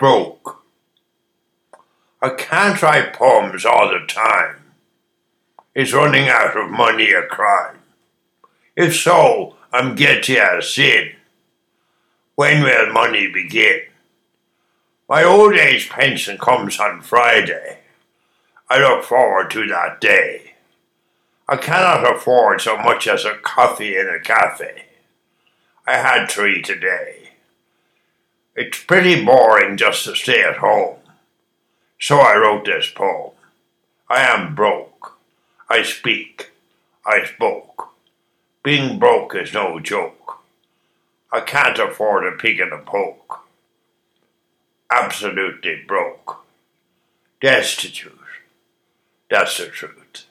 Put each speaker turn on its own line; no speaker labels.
broke. I can't write poems all the time. Is running out of money a crime? If so, I'm guilty as sin. When will money begin? My old age pension comes on Friday. I look forward to that day. I cannot afford so much as a coffee in a cafe. I had three today. It's pretty boring just to stay at home. So I wrote this poem. I am broke. I speak. I spoke. Being broke is no joke. I can't afford a pig and a poke. Absolutely broke. Destitute. That's the truth.